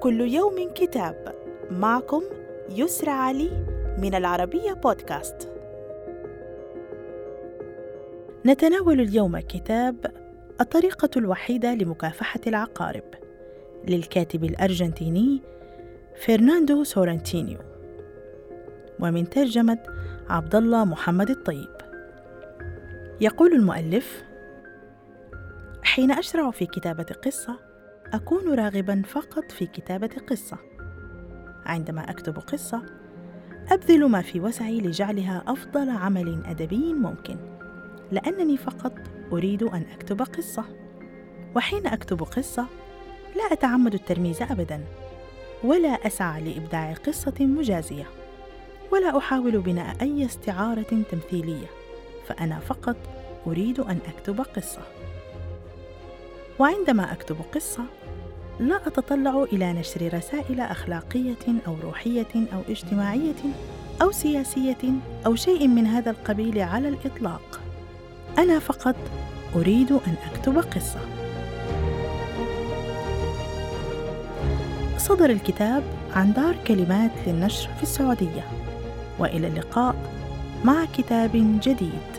كل يوم كتاب معكم يسرى علي من العربية بودكاست. نتناول اليوم كتاب الطريقة الوحيدة لمكافحة العقارب للكاتب الأرجنتيني فرناندو سورنتينيو ومن ترجمة عبد الله محمد الطيب. يقول المؤلف: حين أشرع في كتابة قصة أكون راغبا فقط في كتابة قصة. عندما أكتب قصة أبذل ما في وسعي لجعلها أفضل عمل أدبي ممكن، لأنني فقط أريد أن أكتب قصة. وحين أكتب قصة لا أتعمد الترميز أبدا، ولا أسعى لإبداع قصة مجازية، ولا أحاول بناء أي استعارة تمثيلية، فأنا فقط أريد أن أكتب قصة. وعندما أكتب قصة لا أتطلع إلى نشر رسائل أخلاقية أو روحية أو اجتماعية أو سياسية أو شيء من هذا القبيل على الإطلاق. أنا فقط أريد أن أكتب قصة. صدر الكتاب عن دار كلمات للنشر في السعودية. وإلى اللقاء مع كتاب جديد.